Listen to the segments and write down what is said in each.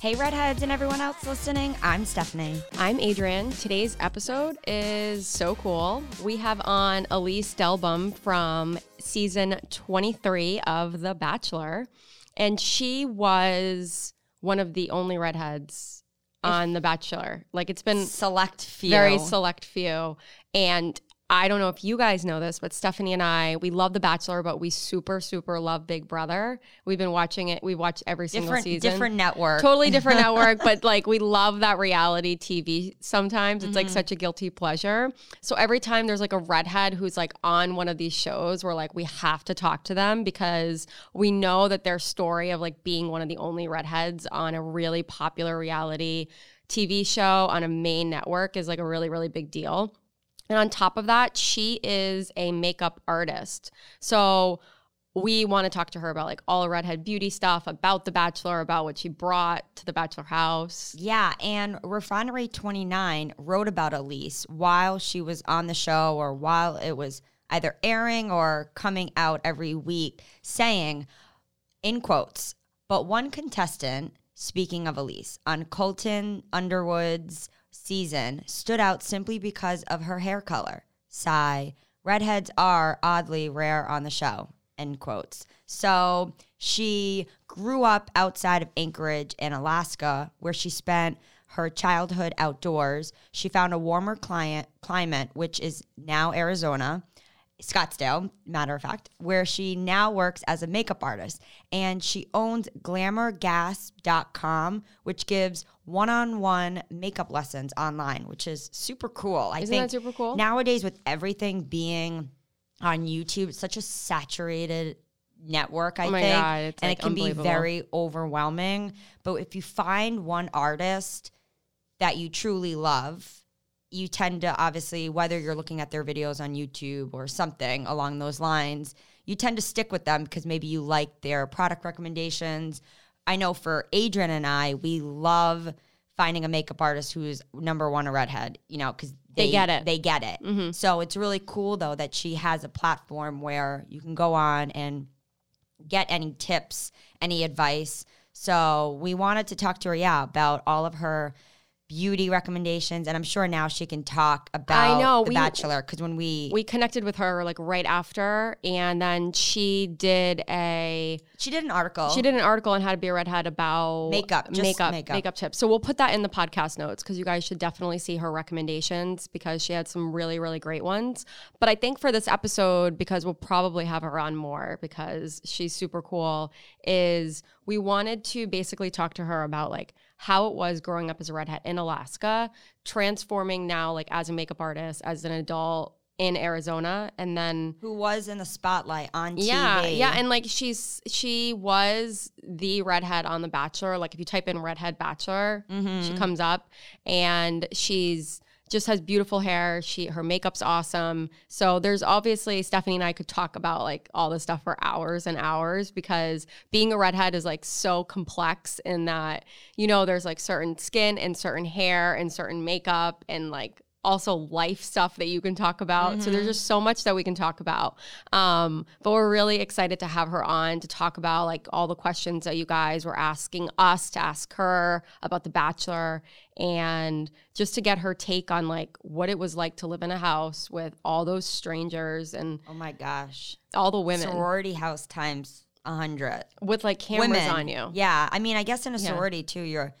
Hey, redheads and everyone else listening. I'm Stephanie. I'm Adrian. Today's episode is so cool. We have on Elyse Dehlbom from season 23 of The Bachelor, and she was one of the only redheads on The Bachelor. Like it's been Select few. very select few. And I don't know if you guys know this, but Stephanie and I, we love The Bachelor, but we super, super love Big Brother. We've been watching it. We watch every single different, season. different network. Totally different network, but like we love that reality TV sometimes. It's like mm-hmm. such a guilty pleasure. So every time there's like a redhead who's like on one of these shows, we're like, we have to talk to them because we know that their story of like being one of the only redheads on a really popular reality TV show on a main network is like a really, really big deal. And on top of that, she is a makeup artist. So we want to talk to her about like all redhead beauty stuff, about The Bachelor, about what she brought to the Bachelor house. Yeah, and Refinery 29 wrote about Elyse while she was on the show or while it was either airing or coming out every week, saying, in quotes, but one contestant, speaking of Elyse, on Colton Underwood's season stood out simply because of her hair color. Sigh. Redheads are oddly rare on the show. End quotes. So she grew up outside of Anchorage in Alaska, where she spent her childhood outdoors. She found a warmer client, climate, which is now Arizona. Scottsdale, matter of fact, where she now works as a makeup artist. And she owns glamourgasp.com, which gives one on one makeup lessons online, which is super cool. I Isn't think that super cool? nowadays, with everything being on YouTube, it's such a saturated network, I Oh think. God, and like, it can be very overwhelming. But if you find one artist that you truly love, you tend to obviously, whether you're looking at their videos on YouTube or something along those lines, you tend to stick with them because maybe you like their product recommendations. I know for Adrian and I, we love finding a makeup artist who's number one a redhead, you know, because They get it. They get it. Mm-hmm. So it's really cool though that she has a platform where you can go on and get any tips, any advice. So we wanted to talk to her, yeah, about all of her beauty recommendations, and I'm sure now she can talk about I know, The we- Bachelor because when we, We connected with her like right after, and then she did a she did an article, she did an article on how to be a redhead about Makeup, makeup, makeup. makeup tips. So we'll put that in the podcast notes because you guys should definitely see her recommendations because she had some really, really great ones. But I think for this episode, because we'll probably have her on more because she's super cool, is we wanted to basically talk to her about like how it was growing up as a redhead in Alaska, transforming now like as a makeup artist, as an adult in Arizona, and then who was in the spotlight on TV. yeah, yeah, and like she's she was the redhead on The Bachelor. Like if you type in redhead Bachelor, Mm-hmm. she comes up, and she's just has beautiful hair. She her makeup's awesome. So there's obviously Stephanie and I could talk about like all this stuff for hours and hours because being a redhead is like so complex in that you know there's like certain skin and certain hair and certain makeup and like also life stuff that you can talk about. So there's just so much that we can talk about. Um, but we're really excited to have her on to talk about like all the questions that you guys were asking us to ask her about The Bachelor and just to get her take on like what it was like to live in a house with all those strangers and Oh my gosh, all the women sorority house times a hundred. with like cameras Women on you. Yeah, I mean, I guess in a Yeah. sorority too, you're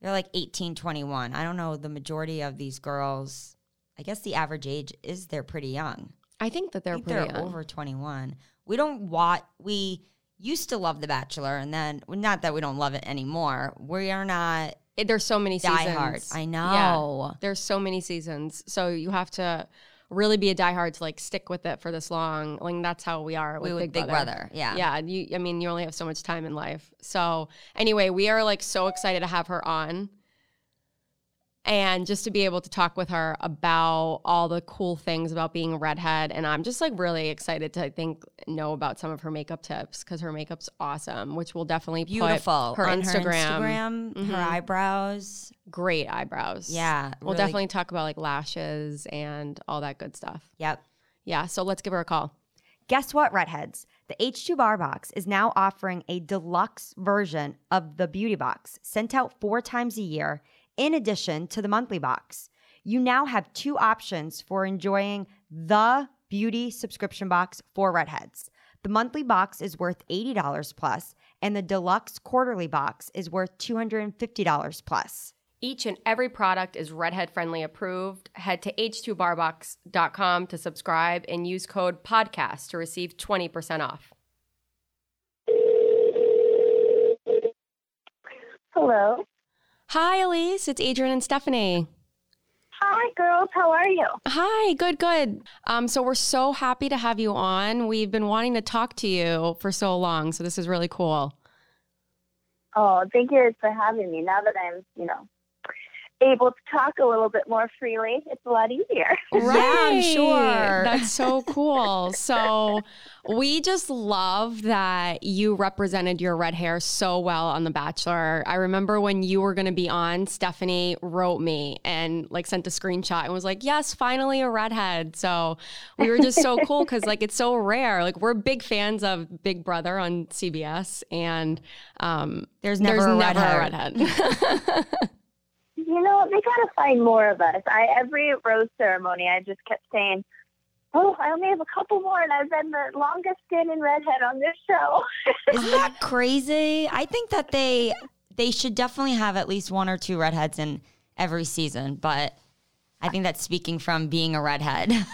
you're like 18, 21. I don't know the majority of these girls. I guess the average age is they're pretty young. I think that they're think pretty they're young. over 21. We don't want we used to love The Bachelor, and then not that we don't love it anymore. We are not It- There's so many seasons. diehard. I Yeah. know. There's so many seasons. So you have to really be a diehard to like stick with it for this long. Like that's how we are with We Big, Big Brother. Yeah. Yeah, you I mean you only have so much time in life. So anyway, we are like so excited to have her on. And just to be able to talk with her about all the cool things about being a redhead. And I'm just like really excited to I think know about some of her makeup tips because her makeup's awesome, which will definitely Beautiful. her On Instagram. Her Instagram, her eyebrows. Great eyebrows. Yeah. We'll definitely talk about like lashes and all that good stuff. Yep. Yeah. So let's give her a call. Guess what, redheads? The H2BR Box is now offering a deluxe version of the Beauty Box sent out four times a year, in addition to the monthly box. You now have two options for enjoying the beauty subscription box for redheads. The monthly box is worth $80 plus, and the deluxe quarterly box is worth $250 plus. Each and every product is redhead friendly approved. Head to h2brbox.com to subscribe and use code podcast to receive 20% off. Hello. Hi, Elyse. It's Adrian and Stephanie. Hi, girls. How are you? Hi, good, good. Um, so we're so happy to have you on. We've been wanting to talk to you for so long, so this is really cool. Oh, thank you for having me. Now that I'm, you know, able to talk a little bit more freely, it's a lot easier. Yeah, I'm sure. That's so cool. so we just love that you represented your red hair so well on The Bachelor. I remember when you were going to be on, Stephanie wrote me and like sent a screenshot and was like, "Yes, finally a redhead." So we were just so cool because like it's so rare. Like we're big fans of Big Brother on CBS, and um, There's never a never redhead. a redhead. You know, they gotta find more of us. I every rose ceremony, I just kept saying, "Oh, I only have a couple more, and I've been the longest standing redhead on this show." Isn't that crazy? I think that they they should definitely have at least one or two redheads in every season, but I think that's speaking from being a redhead.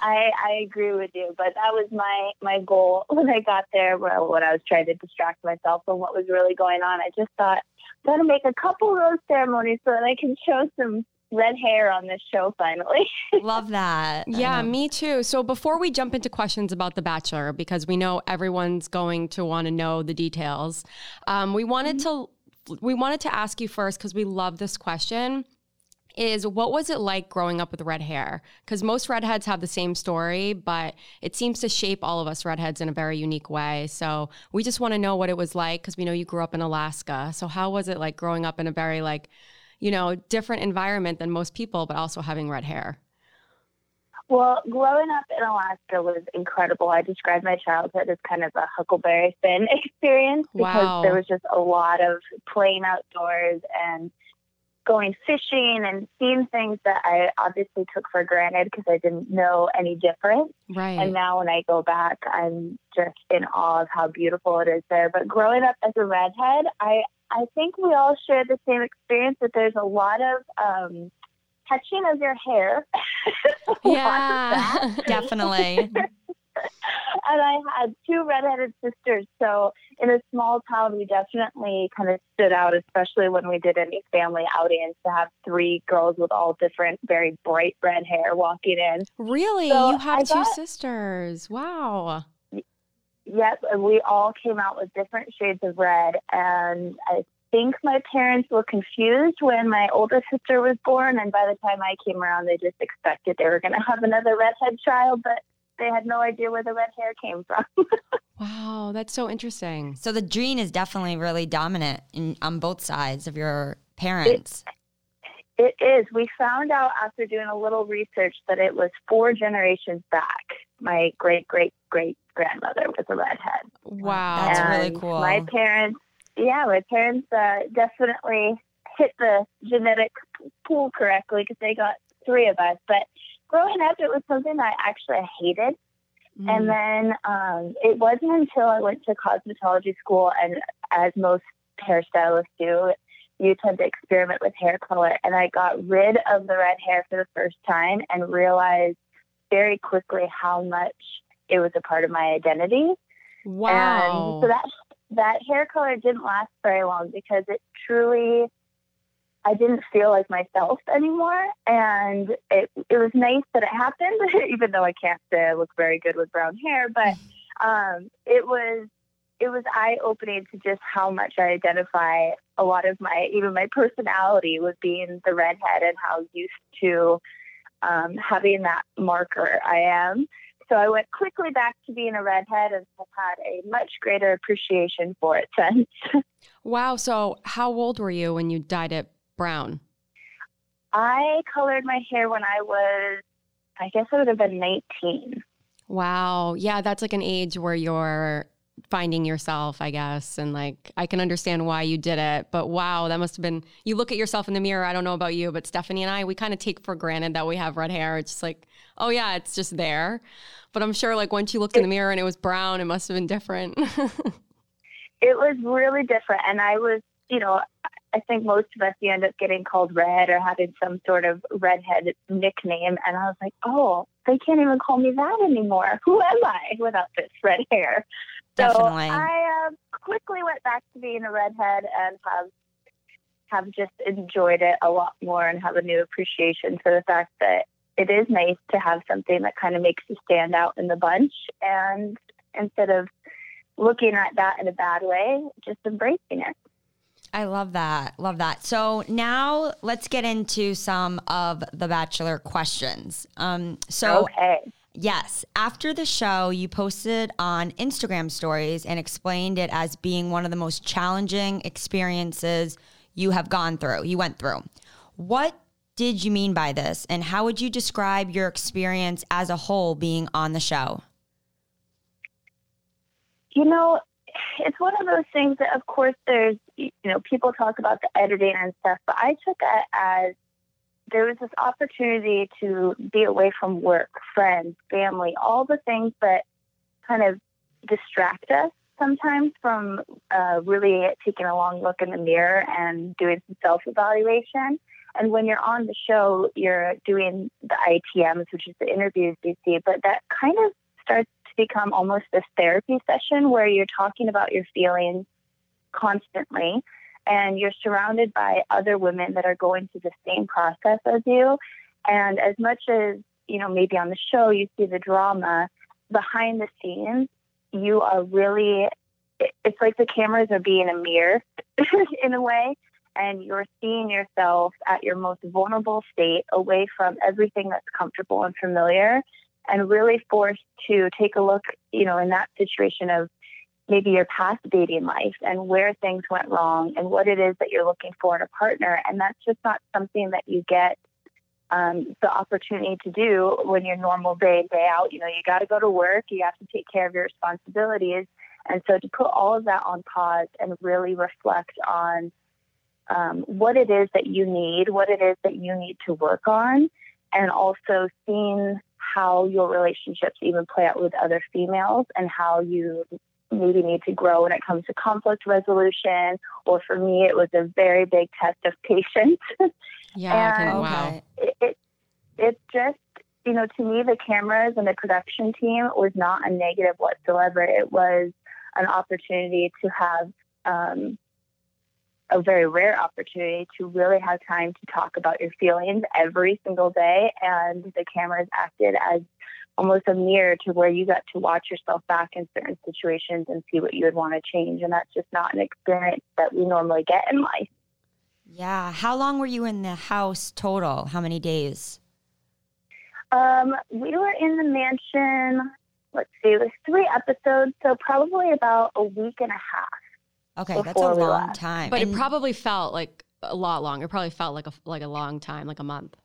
I I agree with you, but that was my my goal when I got there. Well, when I was trying to distract myself from what was really going on, I just thought, I'm gonna make a couple rose ceremonies so that I can show some red hair on this show finally. Love that. Yeah, Um, me too. So before we jump into questions about The Bachelor, because we know everyone's going to want to know the details, um, we wanted to we wanted to ask you first because we love this question. Is what was it like growing up with red hair? Because most redheads have the same story, but it seems to shape all of us redheads in a very unique way. So we just want to know what it was like because we know you grew up in Alaska. So how was it like growing up in a very like, you know, different environment than most people, but also having red hair? Well, growing up in Alaska was incredible. I described my childhood as kind of a Huckleberry Finn experience because Wow. there was just a lot of playing outdoors and going fishing and seeing things that I obviously took for granted because I didn't know any different. Right. And now when I go back, I'm just in awe of how beautiful it is there. But growing up as a redhead, I I think we all share the same experience that there's a lot of um, touching of your hair. Lots of yeah. Definitely. and I had two redheaded sisters. So in a small town, we definitely kind of stood out, especially when we did any family outings to have three girls with all different, very bright red hair walking in. Really? So you have I two got- sisters. Wow. Yep, and we all came out with different shades of red. And I think my parents were confused when my oldest sister was born. And by the time I came around, they just expected they were going to have another redhead child, but they had no idea where the red hair came from. Wow, that's so interesting. So the gene is definitely really dominant in, on both sides of your parents. It is. We found out after doing a little research that it was four generations back. My great great great grandmother was a redhead. Wow. That's really cool. My parents, yeah, my parents uh, definitely hit the genetic pool correctly because they got three of us. But growing up, it was something that I actually hated. Mm. And then um, it wasn't until I went to cosmetology school, and as most hairstylists do, you tend to experiment with hair color. And I got rid of the red hair for the first time and realized very quickly how much it was a part of my identity. wow. And so that that hair color didn't last very long because it truly I didn't feel like myself anymore. And it it was nice that it happened, even though I can't say I look very good with brown hair, but um it was it was eye opening to just how much I identify a lot of my even my personality with being the redhead and how used to um, having that marker I am. So I went quickly back to being a redhead and have had a much greater appreciation for it since. wow. So, how old were you when you dyed it brown? I colored my hair when I was, I guess I would have been 19. Wow. Yeah, that's like an age where you're finding yourself, I guess. And like, I can understand why you did it. But wow, that must have been, you look at yourself in the mirror. I don't know about you, but Stephanie and I, we kind of take for granted that we have red hair. It's just like, oh yeah, it's just there. But I'm sure like once you looked in the mirror and it was brown, it must have been different. it was really different. And I was, you know, I think most of us, you end up getting called red or having some sort of redhead nickname. And I was like, oh, they can't even call me that anymore. Who am I without this red hair? Definitely. So I uh, quickly went back to being a redhead and have have just enjoyed it a lot more and have a new appreciation for the fact that it is nice to have something that kind of makes you stand out in the bunch and instead of looking at that in a bad way, just embracing it. I love that. Love that. So now let's get into some of the Bachelor questions. Um, so, okay. yes, after the show, you posted on Instagram stories and explained it as being one of the most challenging experiences you have gone through, you went through. What did you mean by this? And how would you describe your experience as a whole being on the show? You know, it's one of those things that, of course, there's, you know, people talk about the editing and stuff, but I took it as there was this opportunity to be away from work, friends, family, all the things that kind of distract us sometimes from uh, really taking a long look in the mirror and doing some self evaluation. And when you're on the show, you're doing the ITMs, which is the interviews you see, but that kind of starts to become almost this therapy session where you're talking about your feelings constantly and you're surrounded by other women that are going through the same process as you. And as much as, you know, maybe on the show you see the drama, behind the scenes, you are really, it's like the cameras are being a mirror in a way and you're seeing yourself at your most vulnerable state away from everything that's comfortable and familiar and really forced to take a look, you know, in that situation of maybe your past dating life and where things went wrong and what it is that you're looking for in a partner. And that's just not something that you get um, the opportunity to do when you're normal day day out. You know, you got to go to work, you have to take care of your responsibilities. And so to put all of that on pause and really reflect on um, what it is that you need, what it is that you need to work on, and also seeing how your relationships even play out with other females and how you maybe need to grow when it comes to conflict resolution. Or for me, it was a very big test of patience. Yeah, and wow. It, it, it's just, you know, to me, the cameras and the production team was not a negative whatsoever. It was an opportunity to have um, a very rare opportunity to really have time to talk about your feelings every single day. And the cameras acted as almost a mirror to where you got to watch yourself back in certain situations and see what you would want to change. And that's just not an experience that we normally get in life. Yeah. How long were you in the house total? How many days? Um, we were in the mansion, let's see, it was three episodes, so probably about a week and a half. Okay, that's a long time. But and it probably felt like a lot longer. It probably felt like a like a long time, like a month.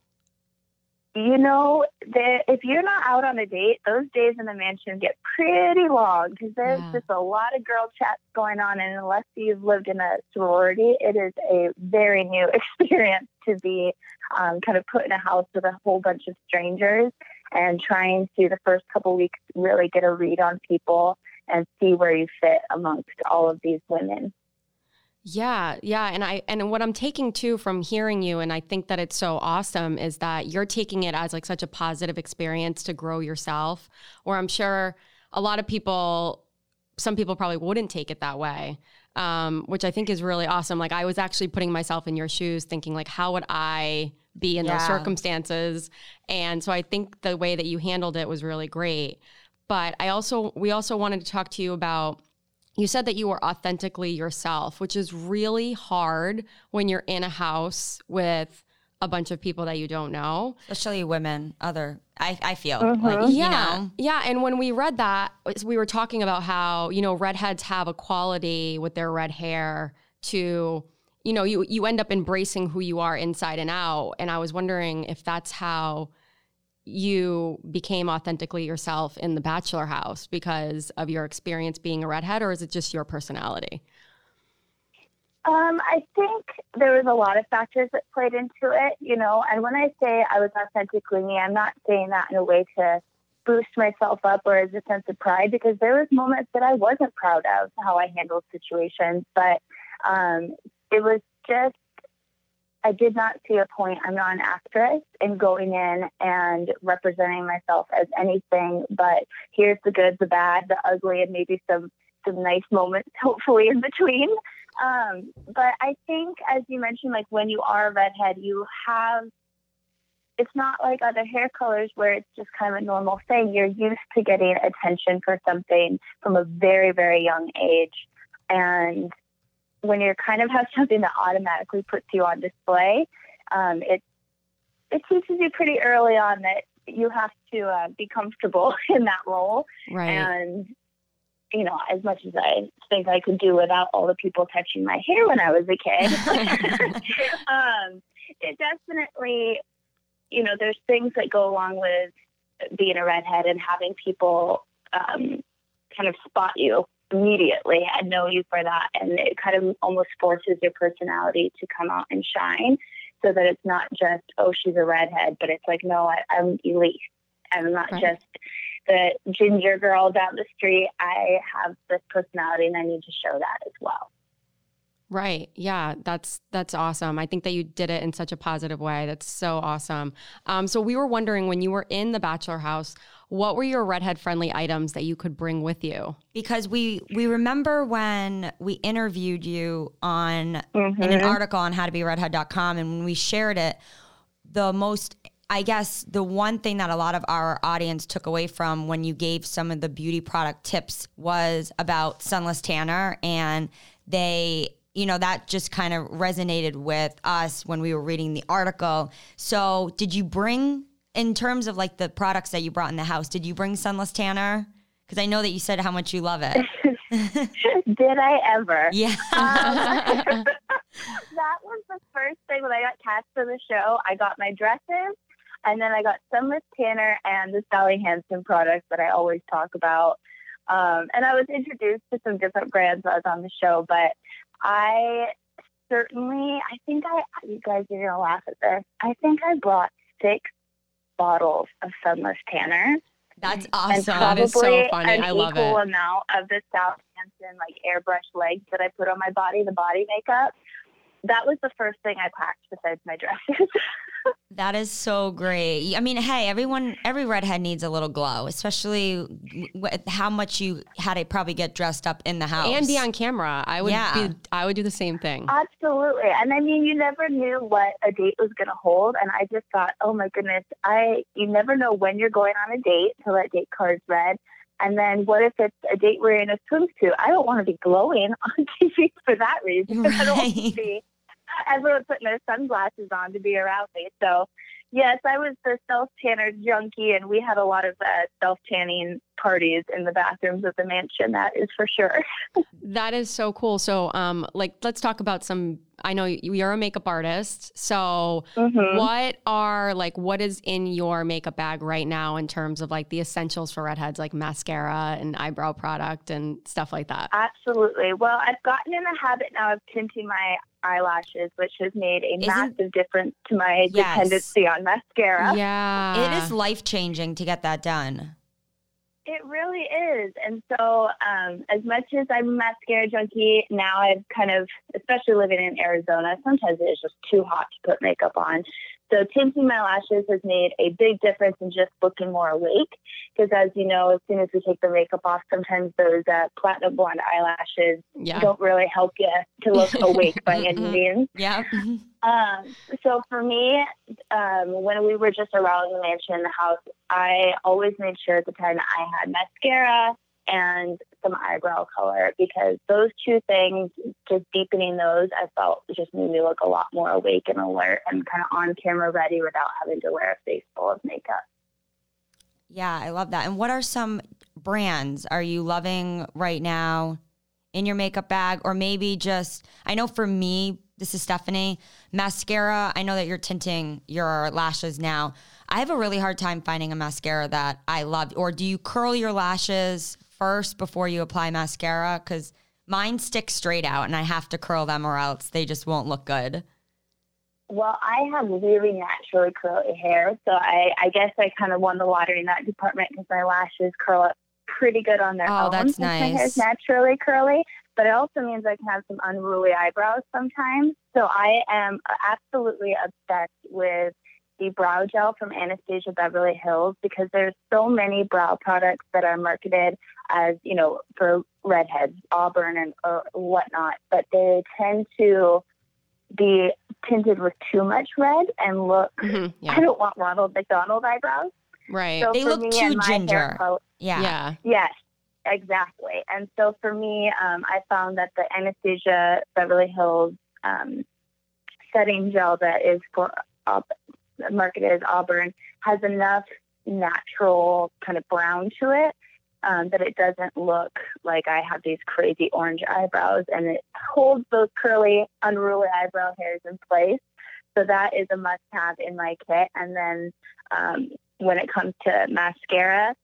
You know, that if you're not out on a date, those days in the mansion get pretty long because there's yeah. just a lot of girl chats going on. And unless you've lived in a sorority, it is a very new experience to be um, kind of put in a house with a whole bunch of strangers and trying to, the first couple weeks, really get a read on people and see where you fit amongst all of these women. Yeah, yeah, and I and what I'm taking too from hearing you and I think that it's so awesome is that you're taking it as like such a positive experience to grow yourself or I'm sure a lot of people some people probably wouldn't take it that way. Um, which I think is really awesome. Like I was actually putting myself in your shoes thinking like how would I be in yeah. those circumstances? And so I think the way that you handled it was really great. But I also we also wanted to talk to you about you said that you were authentically yourself, which is really hard when you're in a house with a bunch of people that you don't know. Especially women, other I, I feel mm-hmm. like yeah. You know. Yeah. And when we read that, we were talking about how, you know, redheads have a quality with their red hair to, you know, you you end up embracing who you are inside and out. And I was wondering if that's how you became authentically yourself in the bachelor house because of your experience being a redhead or is it just your personality um, I think there was a lot of factors that played into it, you know. And when I say I was authentically me, I'm not saying that in a way to boost myself up or as a sense of pride, because there was moments that I wasn't proud of how I handled situations. But um, it was just I did not see a point. I'm not an actress in going in and representing myself as anything but here's the good, the bad, the ugly, and maybe some some nice moments, hopefully in between. Um, but I think, as you mentioned, like when you are a redhead, you have it's not like other hair colors where it's just kind of a normal thing. You're used to getting attention for something from a very, very young age. And when you kind of have something that automatically puts you on display, um, it it teaches you pretty early on that you have to uh, be comfortable in that role. right And you know, as much as I think I could do without all the people touching my hair when I was a kid, um, it definitely, you know, there's things that go along with being a redhead and having people um, kind of spot you immediately and know you for that. And it kind of almost forces your personality to come out and shine so that it's not just, oh, she's a redhead, but it's like, no, I, I'm Elyse. I'm not Right. just the ginger girl down the street. I have this personality and I need to show that as well. Right. Yeah, that's that's awesome. I think that you did it in such a positive way. That's so awesome. Um, so we were wondering when you were in the bachelor house, what were your redhead friendly items that you could bring with you? because we we remember when we interviewed you on Mhm. in an article on howtoberedhead.com and when we shared it the most i guess the one thing that a lot of our audience took away from when you gave some of the beauty product tips was about sunless tanner and they you know that just kind of resonated with us when we were reading the article so did you bring in terms of like the products that you brought in the house did you bring sunless tanner because i know that you said how much you love it Did I ever? yeah Um, that was the first thing when I got cast for the show. I got my dresses, and then I got Sunless Tanner and the Sally Hansen products that I always talk about. Um, and I was introduced to some different brands I was on the show, but I certainly, I think I, you guys are gonna laugh at this. I think I brought six bottles of Sunless Tanner That's awesome. That probably so funny. an I love equal it. amount of the Sally Hansen like airbrush legs that I put on my body, the body makeup. That was the first thing I packed besides my dresses. That is so great. I mean, hey, everyone, every redhead needs a little glow, especially with how much you had to probably get dressed up in the house And be on camera. I would Yeah. be I would do the same thing. Absolutely. And I mean, you never knew what a date was going to hold. And I just thought, oh my goodness, I, you never know when you're going on a date till that date card's read. And then what if it's a date where you're in a swimsuit? I don't want to be glowing on TV for that reason. I don't want to Right. Everyone putting their sunglasses on to be around me. So, yes, I was the self tanner junkie, and we had a lot of uh, self tanning parties in the bathrooms of the mansion. That is for sure. That is so cool. So um like let's talk about some I know you- you're a makeup artist. So Mhm. what are like what is in your makeup bag right now in terms of like the essentials for redheads like mascara and eyebrow product and stuff like that? Absolutely. Well, I've gotten in the habit now of tinting my eyelashes, which has made a Isn't- massive difference to my Yes. dependency on mascara. Yeah. It is life changing to get that done. It really is. And so, um, as much as I'm a mascara junkie, now I've kind of, especially living in Arizona, sometimes it is just too hot to put makeup on. So, tinting my lashes has made a big difference in just looking more awake. Because, as you know, as soon as we take the makeup off, sometimes those uh, platinum blonde eyelashes Yeah. don't really help you to look awake by any Mhm. means. Yeah. Um, so for me, um, when we were just around the mansion in the house, I always made sure at the time I had mascara and some eyebrow color because those two things, just deepening those, I felt just made me look a lot more awake and alert and kind of on camera ready without having to wear a face full of makeup. yeah, I love that. And what are some brands are you loving right now in your makeup bag? Or maybe just, I know for me, this is Stephanie, mascara. I know that you're tinting your lashes now. I have a really hard time finding a mascara that I love. Or do you curl your lashes first before you apply mascara? Because mine stick straight out and I have to curl them or else they just won't look good. Well, I have really naturally curly hair, so I, I guess I kind of won the lottery in that department because my lashes curl up pretty good on their Oh, own. Oh, that's since My hair's nice. naturally curly, but it also means I can have some unruly eyebrows sometimes. So I am absolutely obsessed with the brow gel from Anastasia Beverly Hills because there's so many brow products that are marketed as you know for redheads, auburn, and or whatnot, but they tend to be tinted with too much red and look. Mhm, I don't want Ronald McDonald eyebrows. Right. So They for look me too and my hair ginger. color- Yeah. yeah. Yes, exactly. And so for me, um, I found that the Anastasia Beverly Hills um, setting gel that is for uh, marketed as Auburn has enough natural kind of brown to it um, that it doesn't look like I have these crazy orange eyebrows, and it holds those curly, unruly eyebrow hairs in place. So that is a must-have in my kit. And then um, when it comes to mascara,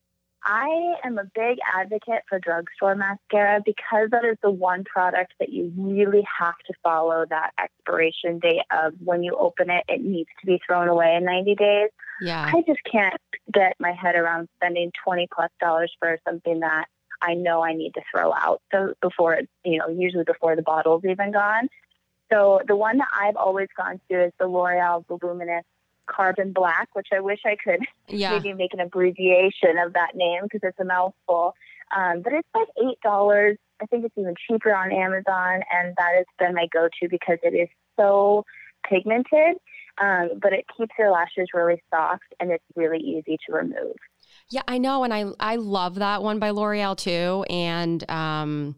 I am a big advocate for drugstore mascara because that is the one product that you really have to follow that expiration date of when you open it, it needs to be thrown away in 90 days. Yeah. I just can't get my head around spending 20 plus dollars for something that I know I need to throw out. So before it's, you know, usually before the bottle's even gone. So the one that I've always gone to is the L'Oreal Voluminous Carbon Black, which I wish I could Yeah. maybe make an abbreviation of that name because it's a mouthful. Um, but it's like eight dollars. I think it's even cheaper on Amazon, and that has been my go-to because it is so pigmented, um, but it keeps your lashes really soft and it's really easy to remove. Yeah, I know, and I I love that one by L'Oreal too. And um,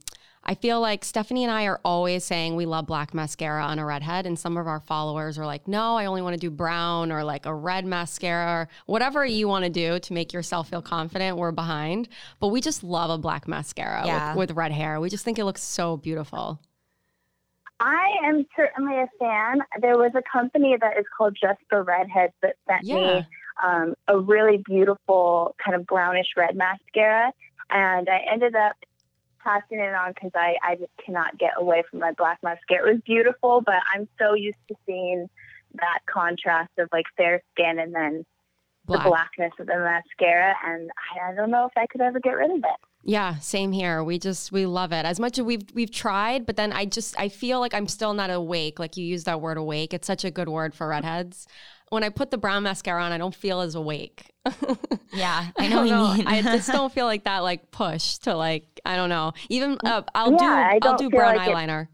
I feel like Stephanie and I are always saying we love black mascara on a redhead, and some of our followers are like, "No, I only want to do brown or like a red mascara, or whatever you want to do to make yourself feel confident." We're behind, but we just love a black mascara Yeah. with, with red hair. We just think it looks so beautiful. I am certainly a fan. There was a company that is called Just for Redheads that sent Yeah. me um, a really beautiful kind of brownish red mascara, and I ended up passing it on because I, I just cannot get away from my black mascara. It was beautiful, but I'm so used to seeing that contrast of like fair skin and then Black. the blackness of the mascara, and I, I don't know if I could ever get rid of it. Yeah, same here. We just we love it as much as we've we've tried, but then I just I feel like I'm still not awake. Like you use that word awake. It's such a good word for redheads. When I put the brown mascara on, I don't feel as awake. Yeah. I I know you mean. I just don't feel like that like push to like I don't know. Even uh, I'll Yeah, I do I'll do brown like it- eyeliner.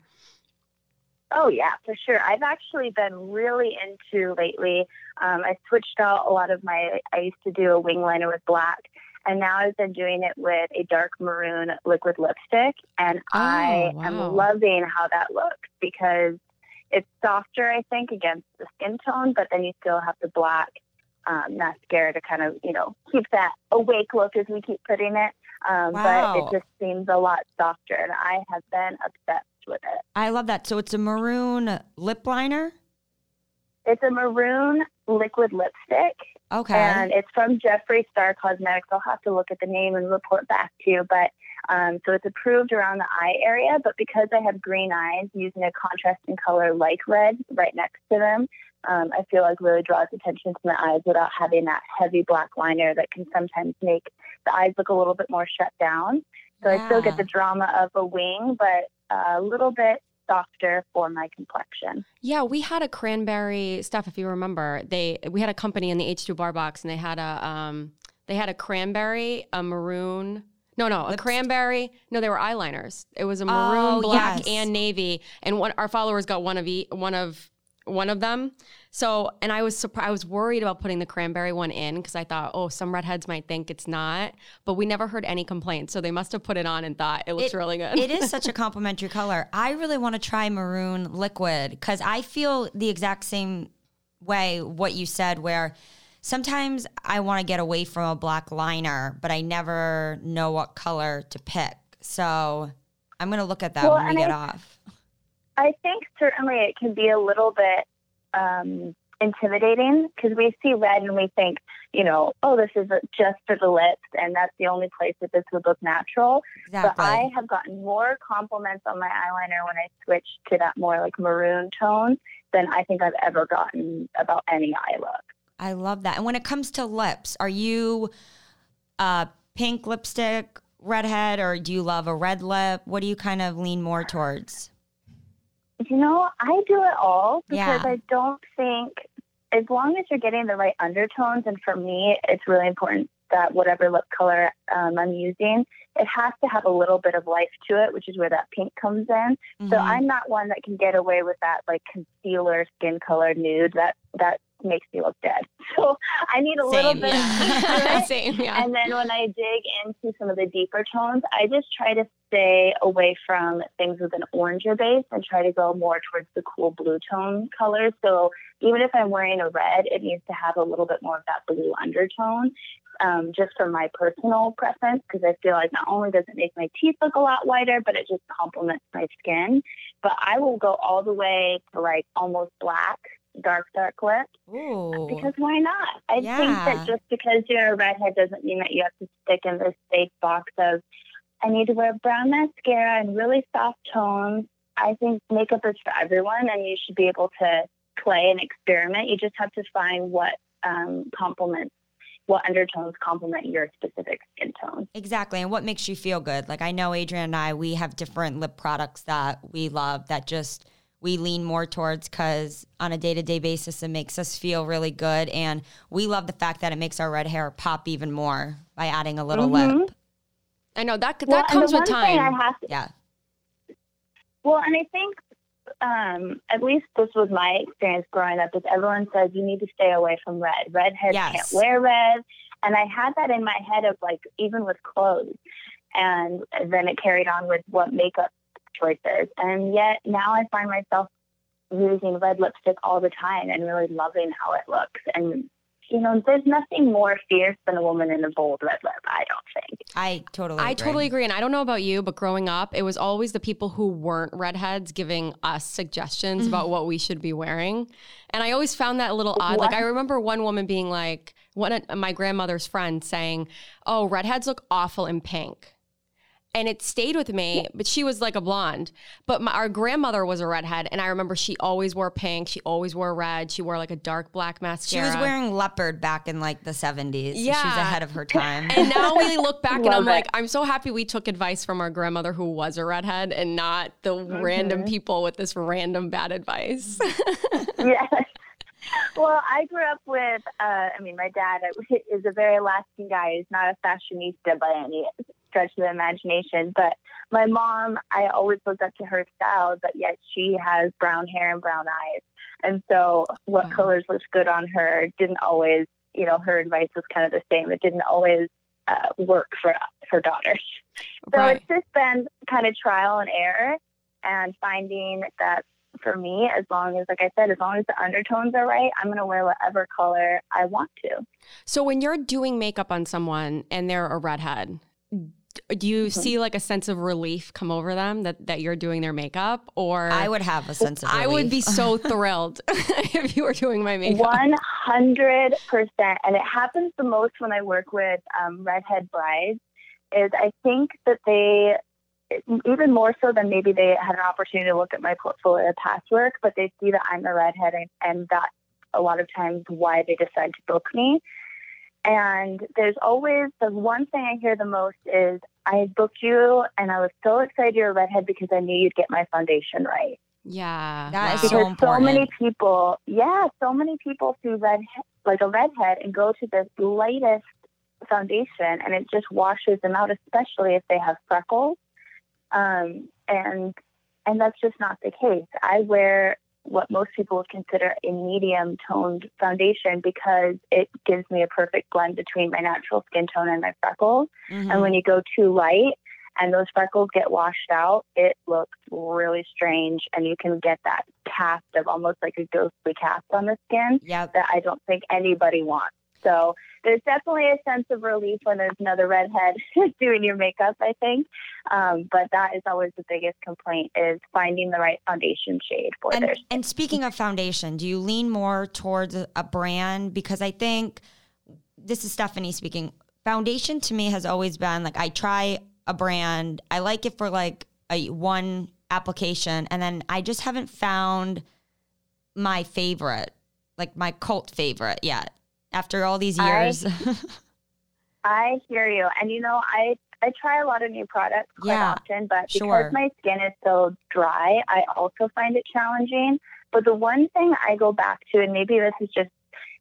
Oh yeah, for sure. I've actually been really into lately. Um, I switched out a lot of my. I used to do a wing liner with black, and now I've been doing it with a dark maroon liquid lipstick, and I Oh, am loving how that looks because it's softer, I think, against the skin tone, but then you still have the black um, mascara to kind of you know keep that awake look as we keep putting it. Um, But it just seems a lot softer, and I have been obsessed with it. I love that. So it's a maroon lip liner. It's a maroon liquid lipstick, Okay. and it's from Jeffree Star Cosmetics. I'll have to look at the name and report back to you. But um, so it's approved around the eye area, but because I have green eyes, using a contrasting color like red right next to them, um, I feel like really draws attention to my eyes without having that heavy black liner that can sometimes make the eyes look a little bit more shut down. So I still get the drama of a wing, but a little bit softer for my complexion. Yeah, we had a cranberry stuff. If you remember, they we had a company in the H2BR box, and they had a um they had a cranberry, a maroon. No, no, a cranberry. No, they were eyeliners. It was a Oh, maroon, black, yes. and navy. And one our followers got one of e- one of one of them. So, and I was surprised. I was worried about putting the cranberry one in because I thought, oh, some redheads might think it's not. But we never heard any complaints, so they must have put it on and thought it looks It- really good. it is such a complimentary color. I really want to try maroon liquid because I feel the exact same way what you said, where sometimes I want to get away from a black liner, but I never know what color to pick. So I'm going to look at that Well, when we get I- off. I think certainly it can be a little bit um, intimidating because we see red and we think, you know, oh, this is just for the lips, and that's the only place that this would look natural. Exactly. But I have gotten more compliments on my eyeliner when I switched to that more like maroon tone than I think I've ever gotten about any eye look. I love that. And when it comes to lips, are you a pink lipstick redhead or do you love a red lip? What do you kind of lean more towards? You know, I do it all because Yeah. I don't think, as long as you're getting the right undertones, and for me, it's really important that whatever lip color um, I'm using, it has to have a little bit of life to it, which is where that pink comes in. So Mhm. I'm not one that can get away with that like concealer skin color nude that that makes me look dead. So I need a little bit yeah. of it. Same, yeah. And then when I dig into some of the deeper tones, I just try to stay away from things with an oranger base and try to go more towards the cool blue tone colors. So even if I'm wearing a red, it needs to have a little bit more of that blue undertone. Um, just for my personal preference, because I feel like not only does it make my teeth look a lot whiter, but it just complements my skin. But I will go all the way to like almost black, dark, dark lips. Ooh. Because why not? I think that just because you're a redhead doesn't mean that you have to stick in this safe box of, I need to wear brown mascara and really soft tones. I think makeup is for everyone, and you should be able to play and experiment. You just have to find what um, complements, what undertones complement your specific skin tone. Exactly. And what makes you feel good? Like I know Adrian and I, we have different lip products that we love that just we lean more towards because on a day to day basis, it makes us feel really good. And we love the fact that it makes our red hair pop even more by adding a little Mhm. lip. I know that that and comes with one I time. have to, Yeah. Well, and I think um, at least this was my experience growing up. Is everyone says you need to stay away from red. Redheads Yes. can't wear red, and I had that in my head of like even with clothes, and then it carried on with what makeup choices. And yet now I find myself using red lipstick all the time and really loving how it looks. And you know, there's nothing more fierce than a woman in a bold red lip. I don't think. I totally I agree. totally agree. And I don't know about you, but growing up, it was always the people who weren't redheads giving us suggestions Mm-hmm. about what we should be wearing. And I always found that a little odd. Like, I remember one woman being like, one of my grandmother's friend saying, Oh, redheads look awful in pink. And it stayed with me, but she was like a blonde. But my, our grandmother was a redhead, and I remember she always wore pink. She always wore red. She wore like a dark black mascara. She was wearing leopard back in like the 70s. so She was Yeah. ahead of her time. And now we look back and I'm it. like, I'm so happy we took advice from our grandmother who was a redhead and not the random people with this random bad advice. yes. Well, I grew up with, uh, I mean, my dad is a very Alaskan guy. He's not a fashionista by any stretch of the imagination. But my mom, I always looked up to her style, but yet she has brown hair and brown eyes. And so what Wow. colors looked good on her didn't always, you know, her advice was kind of the same. It didn't always uh, work for her daughters. So right. it's just been kind of trial and error and finding that for me, as long as, like I said, as long as the undertones are right, I'm going to wear whatever color I want to. So when you're doing makeup on someone and they're a redhead, do you Mm-hmm. see like a sense of relief come over them that, that you're doing their makeup? Or I would have a sense of I would be so thrilled if you were doing my makeup. 100%. And it happens the most when I work with um, redhead brides is I think that they, even more so than maybe they had an opportunity to look at my portfolio of past work, but they see that I'm a redhead and, and that's a lot of times why they decide to book me. And there's always the one thing I hear the most is I booked you and I was so excited you're a redhead because I knew you'd get my foundation right Yeah. That is wow. so because so many people, yeah, so many people see red like a redhead and go to the lightest foundation, and it just washes them out, especially if they have freckles. Um, and and that's just not the case. I wear what most people would consider a medium toned foundation because it gives me a perfect blend between my natural skin tone and my freckles. Mhm. And when you go too light and those freckles get washed out, it looks really strange. And you can get that cast of almost like a ghostly cast on the skin Yep. that I don't think anybody wants. So there's definitely a sense of relief when there's another redhead doing your makeup, I think. Um, but that is always the biggest complaint is finding the right foundation shade for And, their and speaking of foundation, do you lean more towards a, a brand? Because I think this is Stephanie speaking. Foundation to me has always been like I try a brand, I like it for like a one application, and then I just haven't found my favorite, like my cult favorite yet. After all these I- years, I hear you. And you know, I I try a lot of new products quite Yeah, often, but because sure. my skin is so dry, I also find it challenging. But the one thing I go back to, and maybe this is just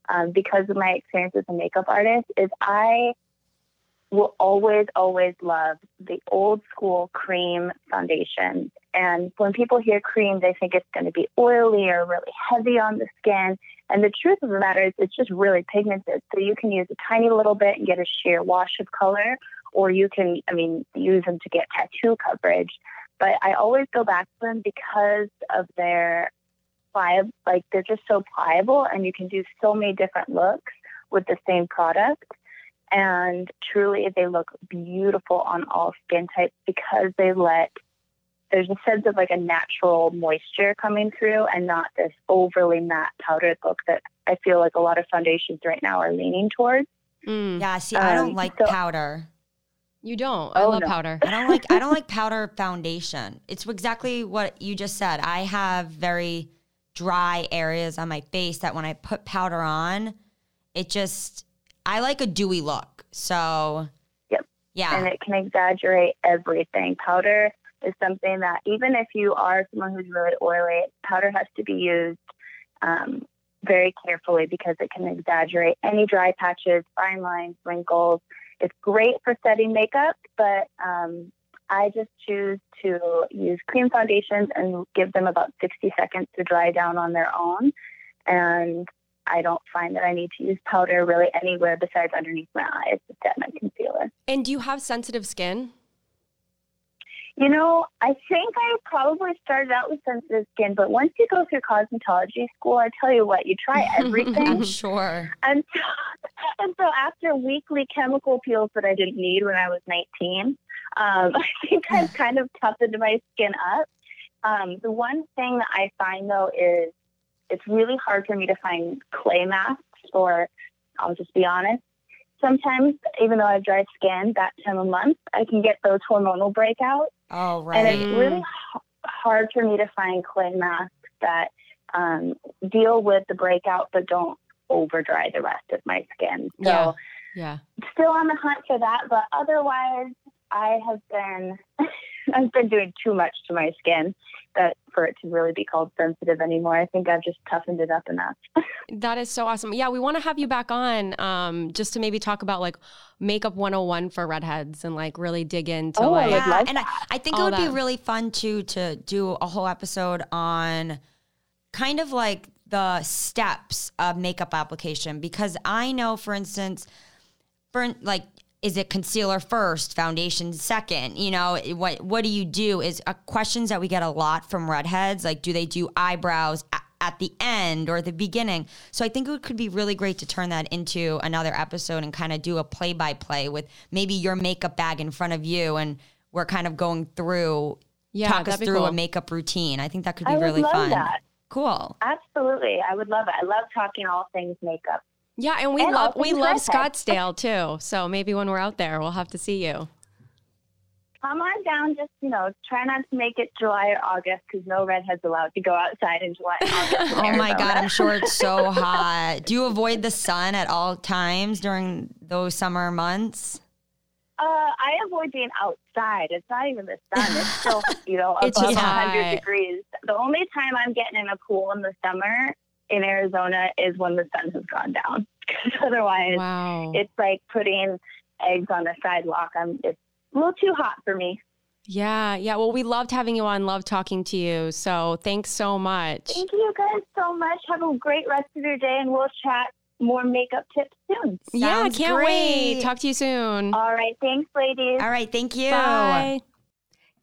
um, because of my experience as a makeup artist, is I will always, always love the old school cream foundation. And when people hear cream, they think it's going to be oily or really heavy on the skin. And the truth of the matter is, it's just really pigmented. So you can use a tiny little bit and get a sheer wash of color, or you can, I mean, use them to get tattoo coverage. But I always go back to them because of their pliable, like they're just so pliable, and you can do so many different looks with the same product. And truly, they look beautiful on all skin types because they let there's a sense of like a natural moisture coming through and not this overly matte powdered look that I feel like a lot of foundations right now are leaning towards. Mm. yeah. See, I don't Um, like so- powder. You don't. I Oh, love no. powder. I don't like I don't like powder foundation. It's exactly what you just said. I have very dry areas on my face that when I put powder on, it just I like a dewy look. So Yep. Yeah. and it can exaggerate everything. Powder is something that even if you are someone who's really oily, powder has to be used um, very carefully because it can exaggerate any dry patches, fine lines, wrinkles. It's great for setting makeup, but um, I just choose to use cream foundations and give them about 60 seconds to dry down on their own. And I don't find that I need to use powder really anywhere besides underneath my eyes to set my concealer. And do you have sensitive skin? You know, I think I probably started out with sensitive skin, but once you go through cosmetology school, I tell you what, you try everything. I'm sure. and, so, and so after weekly chemical peels that I didn't need when I was 19, um, I think I've kind of toughened my skin up. Um, the one thing that I find though is it's really hard for me to find clay masks, or I'll just be honest. Sometimes, even though I have dry skin, that time of month, I can get those hormonal breakouts. Oh right. And it's really h- hard for me to find clay masks that um, deal with the breakout but don't over dry the rest of my skin. So Yeah. Yeah. still on the hunt for that, but otherwise I have been I've been doing too much to my skin that for it to really be called sensitive anymore. I think I've just toughened it up enough. That is so awesome. Yeah, we want to have you back on um, just to maybe talk about like makeup 101 for redheads and like really dig into Oh, like yeah, love and I, I think it All would be really fun too to do a whole episode on kind of like the steps of makeup application because I know, for instance, for like is it concealer first, foundation second? You know, what what do you do? Is uh, questions that we get a lot from redheads. Like, do they do eyebrows a- at the end or the beginning? So I think it could be really great to turn that into another episode and kind of do a play by play with maybe your makeup bag in front of you and we're kind of going through yeah, talk us through cool. a makeup routine. I think that could be I would really love fun. that. Cool. Absolutely. I would love it. I love talking all things makeup. Yeah, and we And love we love. Scottsdale too. So maybe when we're out there, we'll have to see you. Come on down. Just, you know, try not to make it July or August because no redheads allowed to go outside in July and August. Oh my God, I'm sure it's so hot. Do you avoid the sun at all times during those summer months? Uh, I avoid being outside. It's not even the sun. It's still, you know, above just 100 degrees. The only time I'm getting in a pool in the summer in Arizona is when the sun has gone down. 'Cause otherwise, Wow. it's like putting eggs on the sidewalk. I'm, it's a little too hot for me. yeah, yeah. Well, we loved having you on. Love talking to you. So thanks so much. Thank you guys so much. Have a great rest of your day, and we'll chat more makeup tips soon. yeah, can't wait. great. Talk to you soon. All right. Thanks, ladies. All right, thank you. Bye.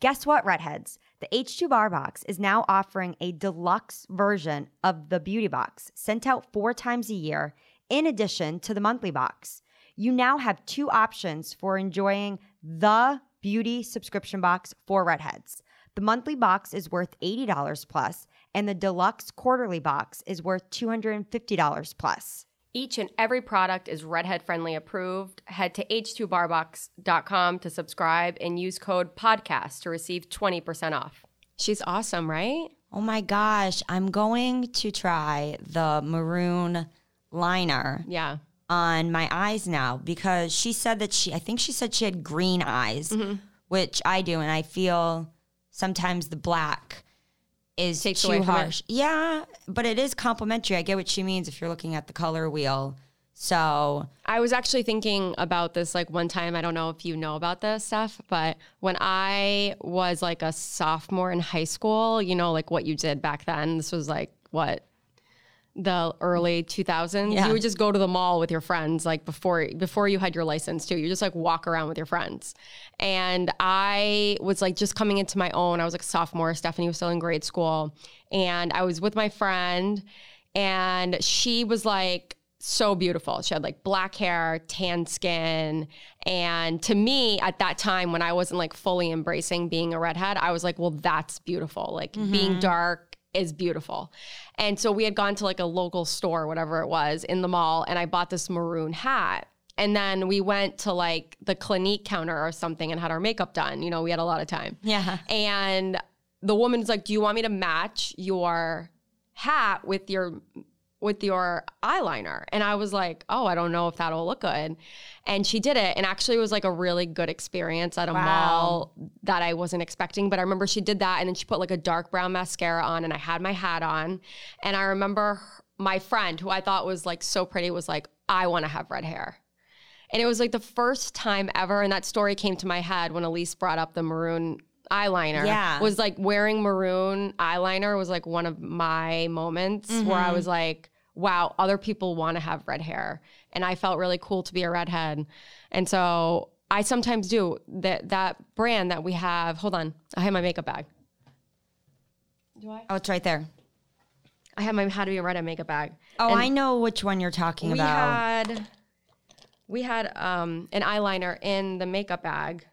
Guess what, redheads? The H2BR Box is now offering a deluxe version of the Beauty Box sent out four times a year in addition to the monthly box. You now have two options for enjoying the beauty subscription box for redheads. The monthly box is worth $80 plus, and the deluxe quarterly box is worth $250 plus. Each and every product is redhead friendly approved. Head to h2brbox.com to subscribe and use code podcast to receive 20% off. She's awesome, right? Oh my gosh, I'm going to try the maroon liner Yeah. on my eyes now because she said that she, I think she said she had green eyes, Mm-hmm. which I do. And I feel sometimes the black is Takes too harsh. Yeah, but it is complimentary. I get what she means if you're looking at the color wheel. So, I was actually thinking about this like one time. I don't know if you know about this stuff, but when I was like a sophomore in high school, you know, like what you did back then, this was like what? The early 2000s. Yeah. You would just go to the mall with your friends like before before you had your license too. You just like walk around with your friends. And I was like just coming into my own. I was like a sophomore. Stephanie was still in grade school. And I was with my friend and she was like so beautiful. She had like black hair, tan skin. And to me, at that time, when I wasn't like fully embracing being a redhead, I was like, well, that's beautiful. Like being mm-hmm. dark is beautiful. And so we had gone to like a local store, whatever it was, in the mall, and I bought this maroon hat. And then we went to like the Clinique counter or something and had our makeup done. You know, we had a lot of time. yeah. And the woman's like, "Do you want me to match your hat with your with your eyeliner?" And I was like, "Oh, I don't know if that'll look good." And she did it, and actually it was like a really good experience at a Wow. mall that I wasn't expecting. But I remember she did that, and then she put like a dark brown mascara on, and I had my hat on, and I remember my friend, who I thought was like so pretty, was like, "I want to have red hair." And it was like the first time ever, and that story came to my head when Elyse brought up the maroon eyeliner. Yeah. Was like wearing maroon eyeliner was like one of my moments where I mm-hmm. was like, wow, other people want to have red hair. And I felt really cool to be a redhead. And so I sometimes do that that brand that we have. Hold on. I have my makeup bag. Do I? Oh, it's right there. I have my how to be a redhead makeup bag. Oh, And- I know which one you're talking we about. had we had um, an eyeliner in the makeup bag,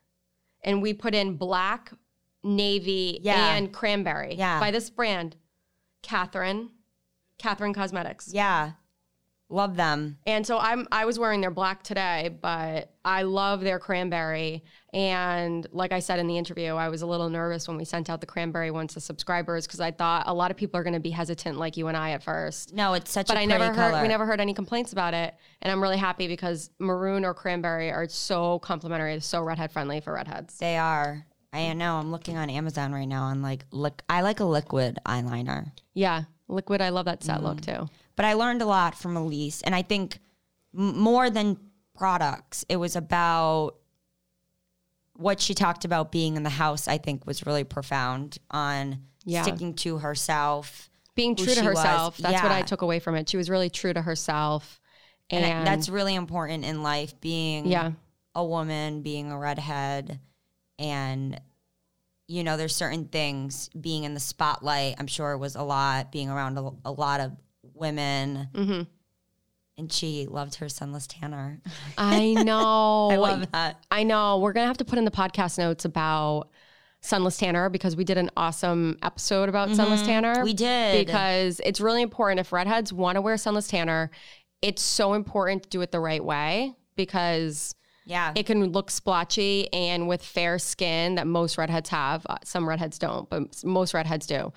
and we put in black, navy, Yeah. and cranberry. Yeah. by this brand, Catherine, Catherine Cosmetics. yeah. Love them. And so I'm I was wearing their black today, but I love their cranberry. And like I said in the interview, I was a little nervous when we sent out the cranberry ones to subscribers because I thought a lot of people are going to be hesitant, like you and I at first No, it's such but a I never heard color. we never heard any complaints about it, and I'm really happy because maroon or cranberry are so complimentary, so redhead friendly for redheads. They are. I know. I'm looking on Amazon right now on like look. I like a liquid eyeliner, Yeah, liquid. I love that set Mm. look too. but I learned a lot from Elyse, and I think m- more than products, it was about what she talked about being in the house. I think was really profound on Yeah. sticking to herself. Being true to she was. herself. That's what I took away from it. She was really true to herself, and, And, that's really important in life being yeah, a woman, being a redhead, and you know, there's certain things being in the spotlight. I'm sure it was a lot being around a, a lot of women, hmm and she loved her sunless tanner. I know. I love that. I know. We're gonna have to put in the podcast notes about sunless tanner because we did an awesome episode about sunless tanner. Mm-hmm. We did. because it's really important if redheads want to wear sunless tanner. It's so important to do it the right way because Yeah, it can look splotchy and with fair skin that most redheads have. uh, Some redheads don't, but most redheads do.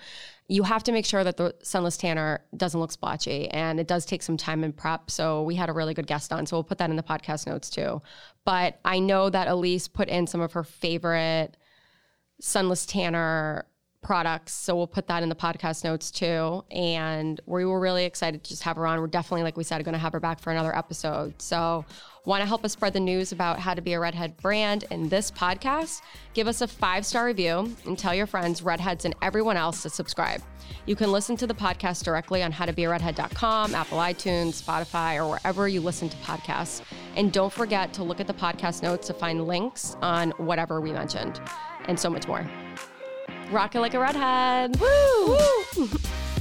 You have to make sure that the sunless tanner doesn't look splotchy and it does take some time and prep. So we had a really good guest on. So we'll put that in the podcast notes too. But I know that Elyse put in some of her favorite sunless tanner products. So we'll put that in the podcast notes too. And we were really excited to just have her on. We're definitely, like we said, going to have her back for another episode. So want to help us spread the news about how to be a redhead brand in this podcast? Give us a five star review and tell your friends, redheads, and everyone else to subscribe. You can listen to the podcast directly on howtobearedhead.com, Apple iTunes, Spotify, or wherever you listen to podcasts. And don't forget to look at the podcast notes to find links on whatever we mentioned and so much more. Rock it like a redhead. Woo!